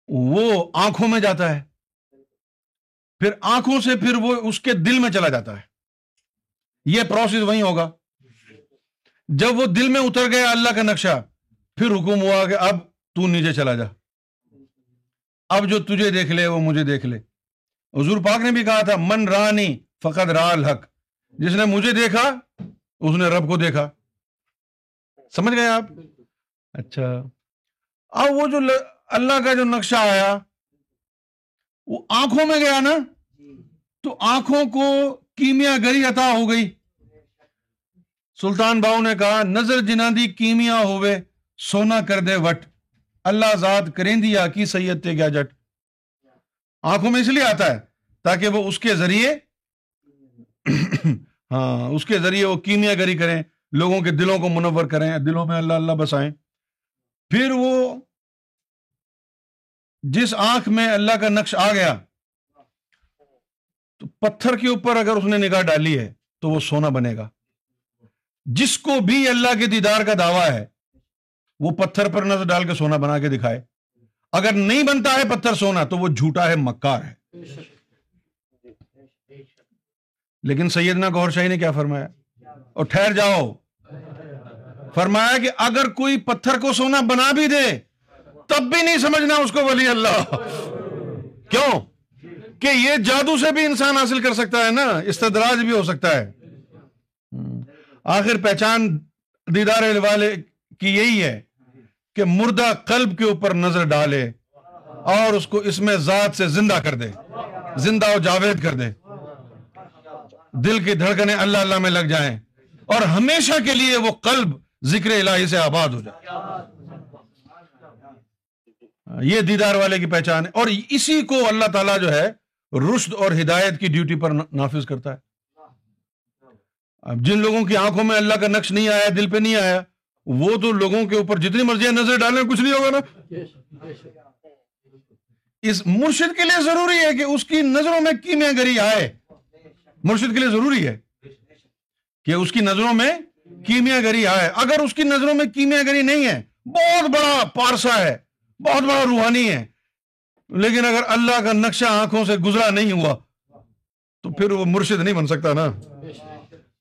وہ آنکھوں میں جاتا ہے۔ پھر آنکھوں سے پھر وہ اس کے دل میں چلا جاتا ہے۔ یہ پروسیس وہی ہوگا۔ جب وہ دل میں اتر گیا اللہ کا نقشہ، پھر حکم ہوا کہ اب تو نیچے چلا جا۔ اب جو تجھے دیکھ لے وہ مجھے دیکھ لے۔ حضور پاک نے بھی کہا تھا، من رانی فقط را الحق جس نے مجھے دیکھا، اس نے رب کو دیکھا۔ سمجھ گئے آپ؟ اچھا۔ اب وہ جو اللہ کا جو نقشہ آیا، وہ آنکھوں میں گیا نا؟ تو آنکھوں کو کیمیا گری عطا ہو گئی۔ سلطان باؤ نے کہا، نظر جنا دی کیمیا ہوئے سونا کر دے وٹ اللہ ذات کریں دیا کی سید تے گیا جٹ۔ آنکھوں میں اس لیے آتا ہے تاکہ وہ اس کے ذریعے [COUGHS] ہاں اس کے ذریعے وہ کیمیا گری کریں، لوگوں کے دلوں کو منور کریں، دلوں میں اللہ اللہ بسائیں۔ پھر وہ جس آنکھ میں اللہ کا نقش آ گیا، تو پتھر کے اوپر اگر اس نے نگاہ ڈالی ہے، تو وہ سونا بنے گا۔ جس کو بھی اللہ کے دیدار کا دعویٰ ہے وہ پتھر پر نظر ڈال کے سونا بنا کے دکھائے۔ اگر نہیں بنتا ہے پتھر سونا تو وہ جھوٹا ہے، مکار ہے۔ لیکن سیدنا گور شاہی نے کیا فرمایا؟ اور ٹھہر جاؤ۔ فرمایا کہ اگر کوئی پتھر کو سونا بنا بھی دے، تب بھی نہیں سمجھنا اس کو ولی اللہ۔ کیوں؟ کہ یہ جادو سے بھی انسان حاصل کر سکتا ہے نا، استدراج بھی ہو سکتا ہے۔ آخر پہچان دیدار والے کی یہی ہے کہ مردہ قلب کے اوپر نظر ڈالے اور اس کو اس میں ذات سے زندہ کر دے، زندہ و جاوید کر دے۔ دل کی دھڑکنے اللہ اللہ میں لگ جائیں اور ہمیشہ کے لیے وہ قلب ذکر الہی سے آباد ہو جائے۔ یہ دیدار والے کی پہچان ہے۔ اور اسی کو اللہ تعالیٰ جو ہے رشد اور ہدایت کی ڈیوٹی پر نافذ کرتا ہے۔ اب جن لوگوں کی آنکھوں میں اللہ کا نقش نہیں آیا، دل پہ نہیں آیا وہ تو لوگوں کے اوپر جتنی مرضی نظر ڈالیں، کچھ نہیں ہوگا نا؟ اس مرشد کے لیے ضروری ہے کہ اس کی نظروں میں کیمیا گری آئے۔ مرشد کے لیے ضروری ہے کہ اس کی نظروں میں کیمیا گری آئے۔ اگر اس کی نظروں میں کیمیا گری نہیں ہے بہت بڑا پارسا ہے، بہت بڑا روحانی ہے۔ لیکن اگر اللہ کا نقشہ آنکھوں سے گزرا نہیں ہوا، تو پھر وہ مرشد نہیں بن سکتا نا۔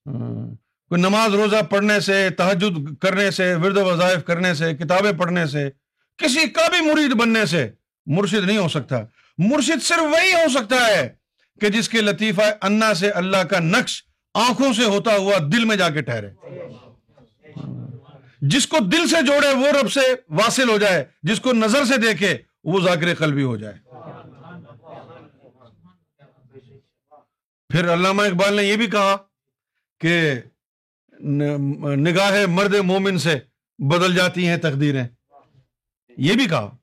ہاں۔ کوئی نماز روزہ پڑھنے سے تحجد کرنے سے، ورد وظائف کرنے سے، کتابیں پڑھنے سے، کسی کا بھی مرید بننے سے مرشد نہیں ہو سکتا۔ مرشد صرف وہی ہو سکتا ہے کہ جس کے لطیفہ انا سے اللہ کا نقش آنکھوں سے ہوتا ہوا دل میں جا کے ٹھہرے۔ جس کو دل سے جوڑے، وہ رب سے واصل ہو جائے۔ جس کو نظر سے دیکھے، وہ ذاکر قلبی ہو جائے۔ پھر علامہ اقبال نے یہ بھی کہا کہ نگاہ مرد مومن سے بدل جاتی ہیں تقدیریں۔ یہ بھی کہا۔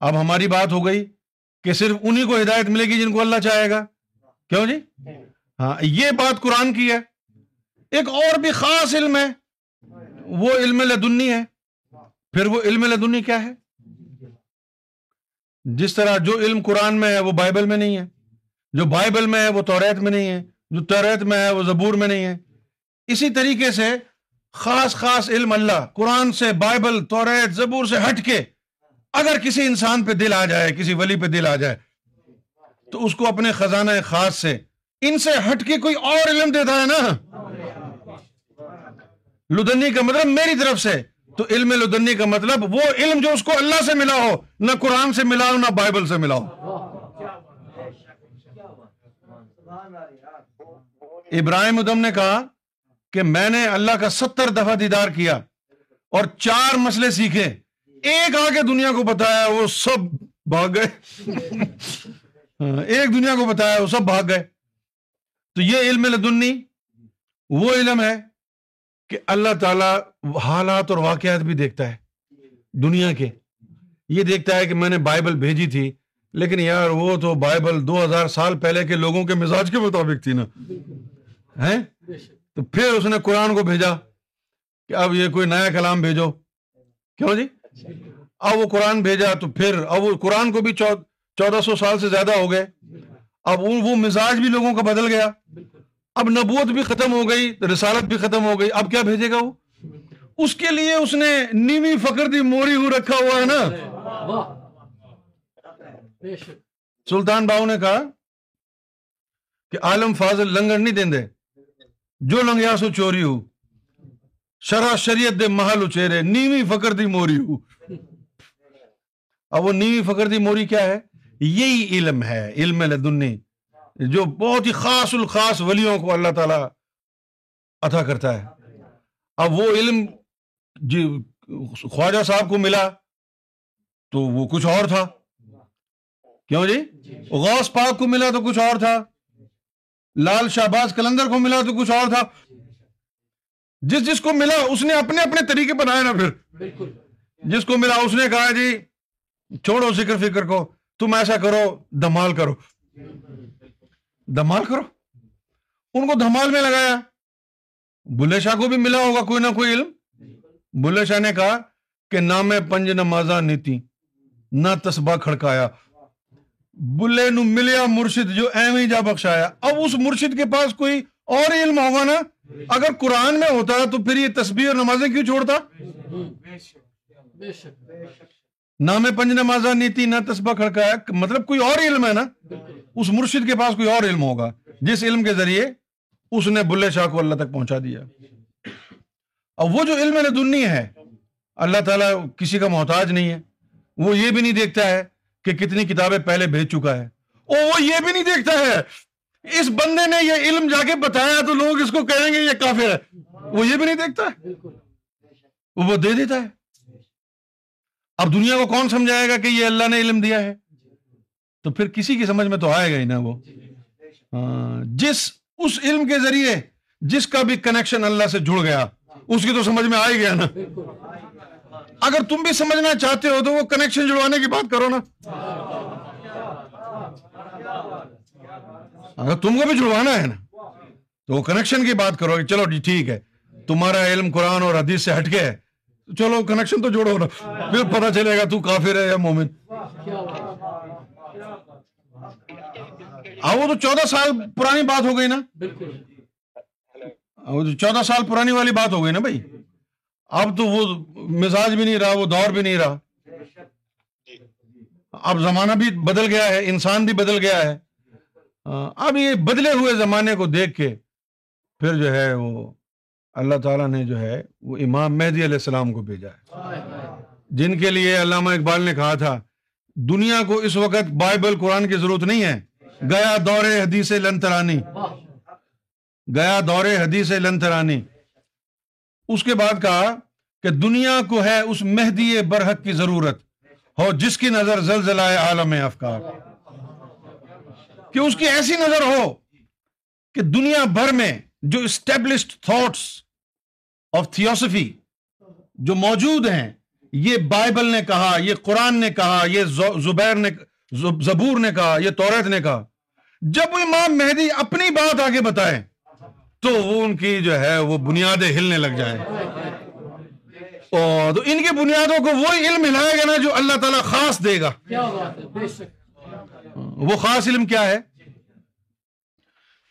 اب ہماری بات ہو گئی کہ صرف انہی کو ہدایت ملے گی جن کو اللہ چاہے گا۔ کیوں جی؟ ہاں یہ بات قرآن کی ہے۔ ایک اور بھی خاص علم ہے۔ وہ علم لدنی ہے۔ پھر وہ علم لدنی کیا ہے؟ جس طرح جو علم قرآن میں ہے وہ بائبل میں نہیں ہے۔ جو بائبل میں ہے وہ توریت میں نہیں ہے۔ جو توریت میں ہے وہ زبور میں نہیں ہے۔ اسی طریقے سے خاص خاص علم اللہ قرآن سے بائبل، توریت، زبور سے ہٹ کے اگر کسی انسان پہ دل آ جائے، کسی ولی پہ دل آ جائے، تو اس کو اپنے خزانہ خاص سے ان سے ہٹ کے کوئی اور علم دیتا ہے نا۔ لدنی کا مطلب میری طرف سے، تو علم لدنی کا مطلب وہ علم جو اس کو اللہ سے ملا ہو، نہ قرآن سے ملا ہو، نہ بائبل سے ملا ہو۔ ابراہیم ادم نے کہا کہ میں نے اللہ کا ستر دفعہ دیدار کیا اور چار مسئلے سیکھے۔ ایک آگے دنیا کو بتایا، وہ سب بھاگ گئے۔ ہاں، ایک دنیا کو بتایا، وہ سب بھاگ گئے۔ تو یہ علم لدنی، وہ علم ہے کہ اللہ تعالیٰ حالات اور واقعات بھی دیکھتا ہے دنیا کے۔ یہ دیکھتا ہے کہ میں نے بائبل بھیجی تھی، لیکن یار وہ تو بائبل دو ہزار سال پہلے کے لوگوں کے مزاج کے مطابق تھی نا۔ ہے تو پھر اس نے قرآن کو بھیجا کہ اب یہ کوئی نیا کلام بھیجو۔ کیوں جی؟ اب وہ قرآن بھیجا تو پھر اب وہ قرآن کو بھی چودہ سو سال سے زیادہ ہو گئے۔ اب وہ مزاج بھی لوگوں کا بدل گیا۔ اب نبوت بھی ختم ہو گئی، رسالت بھی ختم ہو گئی۔ اب کیا بھیجے گا وہ؟ اس کے لیے اس نے نیوی فکر دی، موری ہو رکھا ہوا ہے نا۔ سلطان باؤ نے کہا کہ عالم فاضل لنگر نہیں دیں دے۔ جو لنگیا سو چوری ہو، شرح شریعت دے محل اچھے نیوی فکر دی موری ہو۔ اب وہ نیوی فکر دی موری کیا ہے؟ یہی علم ہے، علم لدنی، جو بہت ہی خاص الخاص ولیوں کو اللہ تعالی عطا کرتا ہے۔ اب وہ علم جی خواجہ صاحب کو ملا تو وہ کچھ اور تھا۔ کیوں جی؟ غوث پاک کو ملا تو کچھ اور تھا۔ لال شہباز کلندر کو ملا تو کچھ اور تھا۔ جس جس کو ملا اس نے اپنے اپنے طریقے بنائے نا پھر۔ جس کو ملا اس نے کہا جی چھوڑو ذکر فکر کو۔ تم ایسا کرو دمال کرو۔ دمال کرو؟ ان کو دھمال میں لگایا۔ بلے شاہ کو بھی ملا ہوگا کوئی نہ کوئی علم۔ بلے شاہ نے کہا کہ نہ میں پنج نمازا نیتی نہ تسبا کھڑکایا۔ بلے نو ملیا مرشد جو ایویں جا بخشایا۔ اب اس مرشد کے پاس کوئی اور علم ہوگا نا؟ اگر قرآن میں ہوتا تو پھر یہ تسبیح اور نمازیں کیوں چھوڑتا؟ نہ میں پنج نمازا نیتی نہ تسبا کھڑکایا۔ مطلب کوئی اور علم ہے نا؟ اس مرشد کے پاس کوئی اور علم ہوگا۔ جس علم کے ذریعے اس نے بلے شاہ کو اللہ تک پہنچا دیا۔ اور وہ جو علم لدنی ہے، اللہ تعالیٰ کسی کا محتاج نہیں ہے۔ وہ یہ بھی نہیں دیکھتا ہے کہ کتنی کتابیں پہلے بھیج چکا ہے۔ اور وہ یہ بھی نہیں دیکھتا ہے۔ اس بندے نے یہ علم جا کے بتایا تو لوگ اس کو کہیں گے یہ کافر ہے۔ وہ یہ بھی نہیں دیکھتا؟ ہے وہ دے دیتا ہے۔ اب دنیا کو کون سمجھائے گا کہ یہ اللہ نے علم دیا ہے؟ تو پھر کسی کی سمجھ میں تو آئے گا ہی نا وہ۔ ہاں، جس اس علم کے ذریعے جس کا بھی کنیکشن اللہ سے جڑ گیا اس کی تو سمجھ میں آ ہی گیا نا۔ اگر تم بھی سمجھنا چاہتے ہو تو وہ کنیکشن جڑوانے کی بات کرو نا۔ اگر تم کو بھی جڑوانا ہے نا تو وہ کنیکشن کی بات کرو چلو جی ٹھیک ہے تمہارا علم قرآن اور حدیث سے ہٹ کے ہے۔ چلو کنیکشن تو جوڑو نا پھر پتا چلے گا تو کافر ہے یا مومن۔ وہ تو چودہ سال پرانی بات ہو گئی نا۔ وہ تو چودہ سال پرانی والی بات ہو گئی نا بھائی۔ اب تو وہ مزاج بھی نہیں رہا، وہ دور بھی نہیں رہا۔ اب زمانہ بھی بدل گیا ہے، انسان بھی بدل گیا ہے۔ اب یہ بدلے ہوئے زمانے کو دیکھ کے پھر جو ہے وہ اللہ تعالیٰ نے جو ہے وہ امام مہدی علیہ السلام کو بھیجا ہے۔ جن کے لیے علامہ اقبال نے کہا تھا، دنیا کو اس وقت بائبل، قرآن کی ضرورت نہیں ہے۔ گیا دور حدیث لنترانی۔ گیا دور حدیث لنترانی۔ اس کے بعد کہا کہ دنیا کو ہے اس مہدی برحق کی ضرورت، ہو جس کی نظر زلزلہ عالم افکار۔ کہ اس کی ایسی نظر ہو کہ دنیا بھر میں جو اسٹیبلشڈ تھاٹس آف تھیوسفی جو موجود ہیں، یہ بائبل نے کہا، یہ قرآن نے کہا، یہ زبیر نے، زبور نے کہا، یہ توریت نے کہا۔ جب امام مہدی اپنی بات آگے بتائے تو وہ ان کی جو ہے وہ بنیادیں ہلنے لگ جائیں۔ تو ان کی بنیادوں کو وہی علم ہلائے گا نا جو اللہ تعالیٰ خاص دے گا۔ وہ خاص علم کیا ہے؟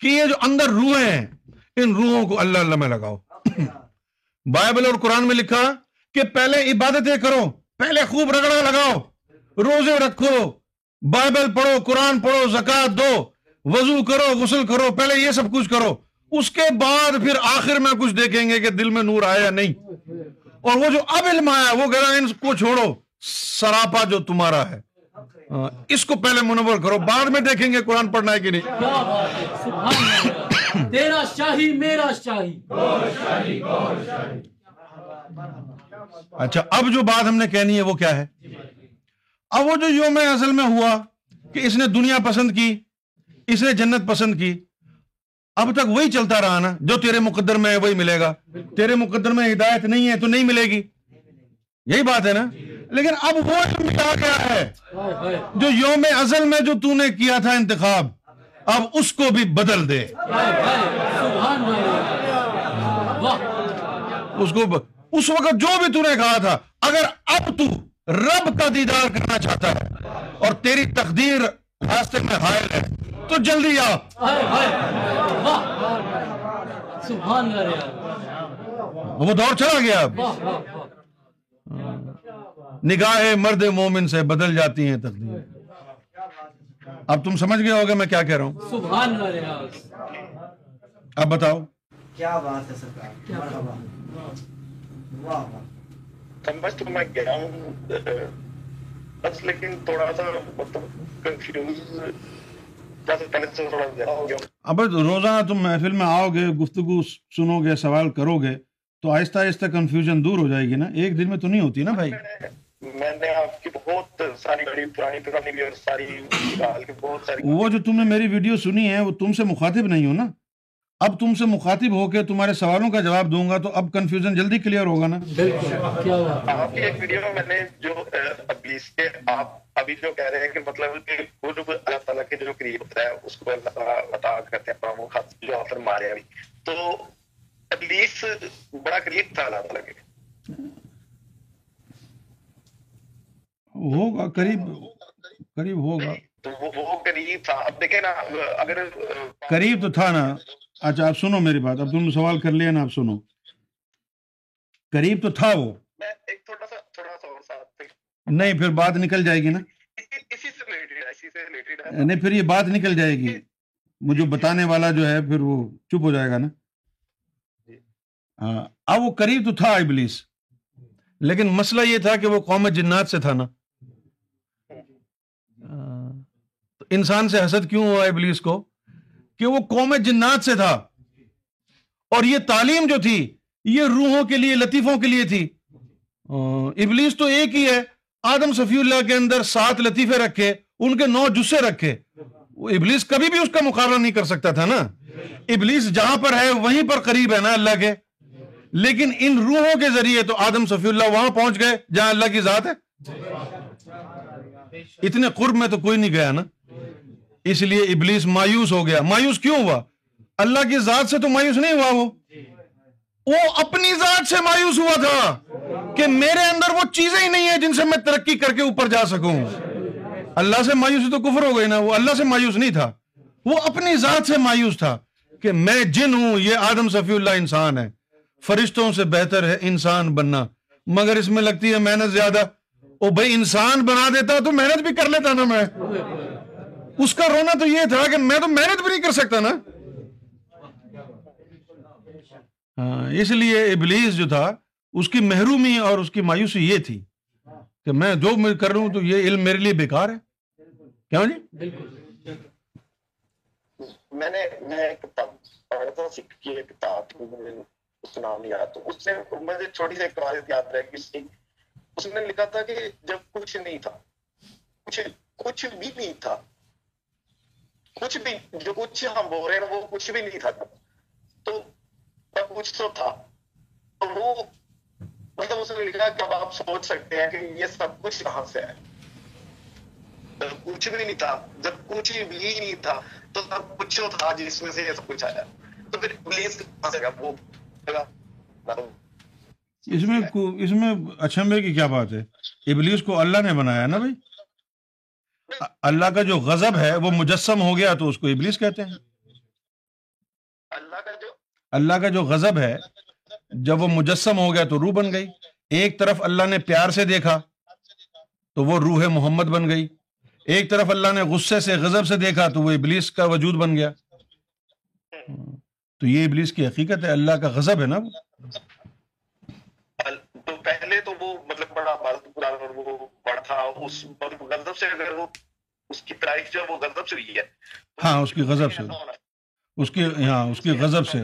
کہ یہ جو اندر روحیں ہیں ان روحوں کو اللہ اللہ میں لگاؤ۔ بائبل اور قرآن میں لکھا کہ پہلے عبادتیں کرو پہلے خوب رگڑا لگاؤ روزے رکھو بائبل پڑھو قرآن پڑھو زکات دو وضو کرو غسل کرو پہلے یہ سب کچھ کرو۔ اس کے بعد پھر آخر میں کچھ دیکھیں گے کہ دل میں نور آیا نہیں۔ اور وہ جو اب علم آیا وہ ان کو چھوڑو سراپا جو تمہارا ہے۔ اس کو پہلے منور کرو بعد میں دیکھیں گے قرآن پڑھنا ہے کہ نہیں۔ تیرا شاہی میرا شاہی۔ اچھا اب جو بات ہم نے کہنی ہے وہ کیا ہے؟ اب وہ جو یوم اصل میں ہوا کہ اس نے دنیا پسند کی اس نے جنت پسند کی اب تک وہی چلتا رہا نا، جو تیرے مقدر میں ہے وہی ملے گا۔ تیرے مقدر میں ہدایت نہیں ہے تو نہیں ملے گی۔ یہی بات ہے نا۔ لیکن اب وہ مٹا گیا ہے، جو یوم ازل میں جو تو نے کیا تھا انتخاب، اب اس کو بھی بدل دے۔ اس کو اس وقت جو بھی تو نے کہا تھا، اگر اب تو رب کا دیدار کرنا چاہتا ہے اور تیری تقدیر راستے میں حائل ہے، تو جلدی آ وہ دور چلا گیا۔ اب نگاہ مرد مومن سے بدل جاتی ہیں تقدیر۔ اب تم سمجھ گئے ہوگا میں کیا کہہ رہا ہوں۔ اب بتاؤ۔ کیا بات ہے سرکار؟ سمجھ تو میں گیا ہوں۔ بس لیکن تھوڑا سا مطلب کنفیوز اب روزانہ تم محفل میں آؤ گے گفتگو سنو گے سوال کرو گے تو آہستہ آہستہ کنفیوژن دور ہو جائے گی نا؟ ایک دن میں تو نہیں ہوتی نا بھائی؟ میں نے آپ کی بہت ساری پرانی پرانی اور ساری وہ جو تم نے میری ویڈیو سنی ہے وہ تم سے مخاطب نہیں ہو نا؟ اب تم سے مخاطب ہو کے تمہارے سوالوں کا جواب دوں گا تو اب کنفیوژن جلدی کلیئر ہوگا نا؟ آپ کی ایک ویڈیو میں نے جو آپ ابھی جو کہہ رہے ہیں کہ مطلب کہ وہ جو اللہ تعالیٰ کے جو قریب ہوتا ہے اس کو اللہ تعالیٰ عطا کرتے ہیں وہ جو آفر مارے ابھی تو ابلیس بڑا قریب تھا اللہ تعالیٰ کے۔ ہوگا قریب قریب ہوگا۔ تو وہ قریب تھا۔ اب دیکھیں نا اگر قریب تو تھا نا۔ اچھا آپ سنو میری بات۔ اب تم نے سوال کر لیا نا آپ سنو۔ قریب تو تھا وہ۔ نہیں پھر بات نکل جائے گی نا۔ نہیں پھر یہ بات نکل جائے گی۔ مجھے بتانے والا جو ہے پھر وہ چپ ہو جائے گا نا۔ ہاں، اب وہ قریب تو تھا ابلیس۔ لیکن مسئلہ یہ تھا کہ وہ قوم جنات سے تھا نا۔ ہاں، تو انسان سے حسد کیوں ہوا ابلیس کو؟ کہ وہ قوم جنات سے تھا۔ اور یہ تعلیم جو تھی، یہ روحوں کے لیے، لطیفوں کے لیے تھی۔ ابلیس تو ایک ہی ہے۔ آدم صفی اللہ کے اندر سات لطیفے رکھے، ان کے نو جسے رکھے۔ وہ ابلیس کبھی بھی اس کا مقابلہ نہیں کر سکتا تھا نا۔ ابلیس جہاں پر ہے، وہیں پر قریب ہے نا اللہ کے۔ لیکن ان روحوں کے ذریعے تو آدم صفی اللہ وہاں پہنچ گئے، جہاں اللہ کی ذات ہے۔ اتنے قرب میں تو کوئی نہیں گیا نا۔ اس لیے ابلیس مایوس ہو گیا۔ مایوس کیوں ہوا؟ اللہ کی ذات سے تو مایوس نہیں ہوا وہ۔ وہ اپنی ذات سے مایوس ہوا تھا کہ میرے اندر وہ چیزیں ہی نہیں ہیں جن سے میں ترقی کر کے اوپر جا سکوں۔ اللہ سے مایوسی تو کفر ہو گئی نا۔ وہ اللہ سے مایوس نہیں تھا۔ وہ اپنی ذات سے مایوس تھا کہ میں جن ہوں، یہ آدم صفی اللہ انسان ہے۔ فرشتوں سے بہتر ہے انسان بننا۔ مگر اس میں لگتی ہے محنت زیادہ۔ وہ بھائی انسان بنا دیتا تو محنت بھی کر لیتا نا میں۔ اس کا رونا تو یہ تھا کہ میں تو محنت بھی نہیں کر سکتا نا۔ ہاں اس لیے ابلیس جو تھا اس کی محرومی اور اس کی مایوسی یہ تھی کہ میں جو میں کر رہا ہوں تو یہ علم میرے لیے بیکار ہے۔ کیا جی؟ میں نے میں کتاب پڑھا تھا سکھ کی ایک کتاب اس نام یاد تو اس سے مجھے چھوٹی سی ایک روایت یاد رہ گئی اس نے لکھا تھا کہ جب کچھ نہیں تھا کچھ کچھ بھی نہیں تھا کچھ بھی جو کچھ ہم بول رہے ہیں وہ کچھ بھی نہیں تھا تو کچھ تو تھا تو وہ مطلب اس نے لکھا کہ اب آپ سوچ سکتے ہیں کہ یہ سب کچھ کہاں سے ہے کچھ بھی نہیں تھا جب کچھ بھی نہیں تھا تو سب کچھ تھا جس میں سے یہ سب کچھ آیا تو پھر پولیس کہاں سے وہ اس میں اس میں اچھمبے کی کیا بات ہے ابلیس کو اللہ نے بنایا نا بھائی اللہ کا جو غضب ہے وہ مجسم ہو گیا تو اس کو ابلیس کہتے ہیں۔ اللہ کا جو غضب ہے، جب وہ مجسم ہو گیا تو روح بن گئی۔ ایک طرف اللہ نے پیار سے دیکھا تو وہ روح محمد بن گئی۔ ایک طرف اللہ نے غصے سے، غضب سے دیکھا تو وہ ابلیس کا وجود بن گیا۔ تو یہ ابلیس کی حقیقت ہے، اللہ کا غضب ہے نا وہ۔ تو پہلے تو وہ مطلب بڑا بڑا تھا، اس غضب سے اگر وہ اس کی پرائز جو وہ غضب سے ہوئی ہے۔ ہاں اس کی غضب سے۔ اس کی ہاں اس کی غضب سے۔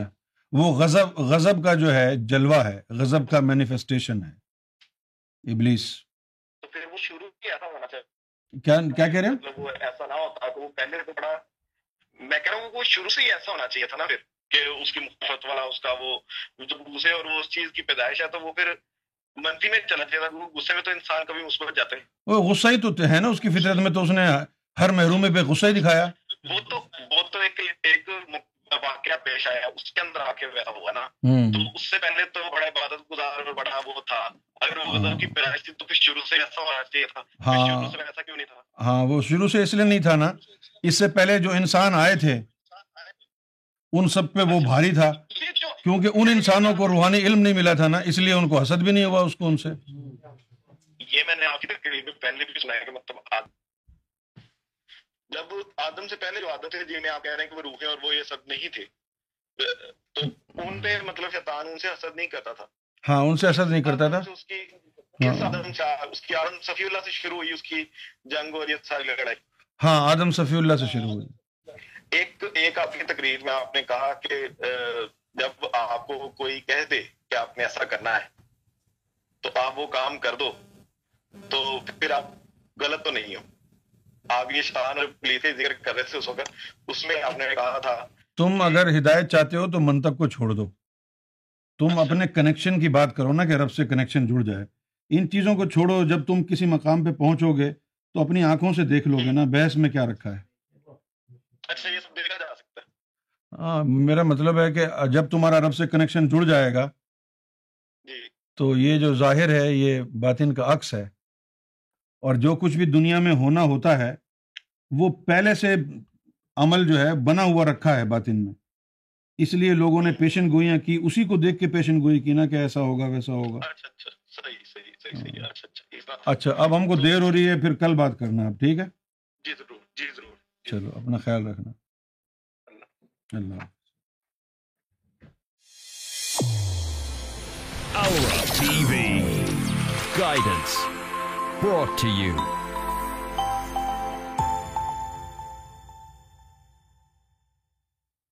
وہ غضب غضب کا جو ہے جلوہ ہے۔ غضب کا مینیفیسٹیشن ہے۔ ابلیس۔ تو پھر وہ شروع ہی ایسا ہونا چاہیے۔ کیا کیا کہہ رہے ہیں؟ مطلب وہ ایسا نہ ہوتا کہ وہ پہلے تو بڑا میں کہہ رہا ہوں وہ شروع سے ہی ایسا ہونا چاہیے تھا نا پھر کہ اس کی مخالفت والا اس کا وہ جب اور وہ اس چیز کی پیدائش ہے تو وہ پھر منفی میں چلا چاہیے تھا غصے میں تو انسان کبھی مثبت جاتے ہیں۔ وہ غصہ ہی تو ہے نا اس کی فطرت میں تو اس نے ہر محرومے پہ غصہ ہی دکھایا۔ وہ تو وہ تو ایک ایک واقعہ پیش آیا اس کے اندر آ کے ہوا نا۔ تو اس سے پہلے تو بڑا عبادت گزار اور بڑا وہ تھا۔ اگر وہ غضب کی پیدائش تھی تو پھر شروع سے ایسا ہونا چاہیے تھا۔ ہاں۔ شروع سے ایسا کیوں نہیں تھا؟ ہاں وہ شروع سے اس لیے نہیں تھا نا۔ اس سے پہلے جو انسان آئے تھے ان سب پہ وہ بھاری تھا کیونکہ ان انسانوں کو روحانی علم نہیں ملا تھا نا اس لیے ان کو حسد بھی نہیں ہوا اس کو ان سے۔ یہ میں نے آپ پہلے بھی سنایا کہ مطلب جب آدم سے پہلے جو عادت ہے جن میں آپ کہہ رہے ہیں کہ وہ روحیں اور وہ یہ سب نہیں تھے تو ان پہ مطلب شیطان ان سے حسد نہیں کرتا تھا۔ ہاں ان سے حسد نہیں کرتا تھا۔ اس کی آدم اس کی آدم صفی اللہ سے شروع ہوئی اس کی جنگ اور یہ ساری لڑائی۔ ہاں آدم صفی اللہ سے شروع ہوئی۔ ایک ایک آپ کی تقریر میں آپ نے کہا کہ جب آپ کو کوئی کہہ دے کہ آپ نے ایسا کرنا ہے تو آپ وہ کام کر دو تو پھر آپ غلط تو نہیں ہو۔ آپ یہ شان اور پلیس ذکر کر رہے تھے اس وقت اس میں آپ نے کہا تھا۔ تم اگر ہدایت چاہتے ہو تو منتق کو چھوڑ دو۔ تم اپنے کنیکشن کی بات کرو نا کہ رب سے کنیکشن جڑ جائے۔ ان چیزوں کو چھوڑو جب تم کسی مقام پہ پہنچو گے تو اپنی آنکھوں سے دیکھ لو گے نا بحث میں کیا رکھا ہے۔ اچھا یہ سب دیکھا جا سکتا ہے۔ ہاں میرا مطلب ہے کہ جب تمہارا رب سے کنیکشن جڑ جائے گا جی۔ تو یہ جو ظاہر ہے یہ باطن کا عکس ہے۔ اور جو کچھ بھی دنیا میں ہونا ہوتا ہے وہ پہلے سے عمل جو ہے بنا ہوا رکھا ہے باطن میں۔ اس لیے لوگوں نے پیشن گوئیاں کی اسی کو دیکھ کے پیشن گوئی کی نا کہ ایسا ہوگا ویسا ہوگا۔ اچھا اچھا صحیح اچھا اچھا اچھا اب ہم کو دیر ہو رہی ہے پھر کل بات کرنا اب ٹھیک ہے؟ جی ضرور جی ضرور۔ چلو اپنا خیال رکھنا اللہ حافظ Aura TV. Guidance. Brought to you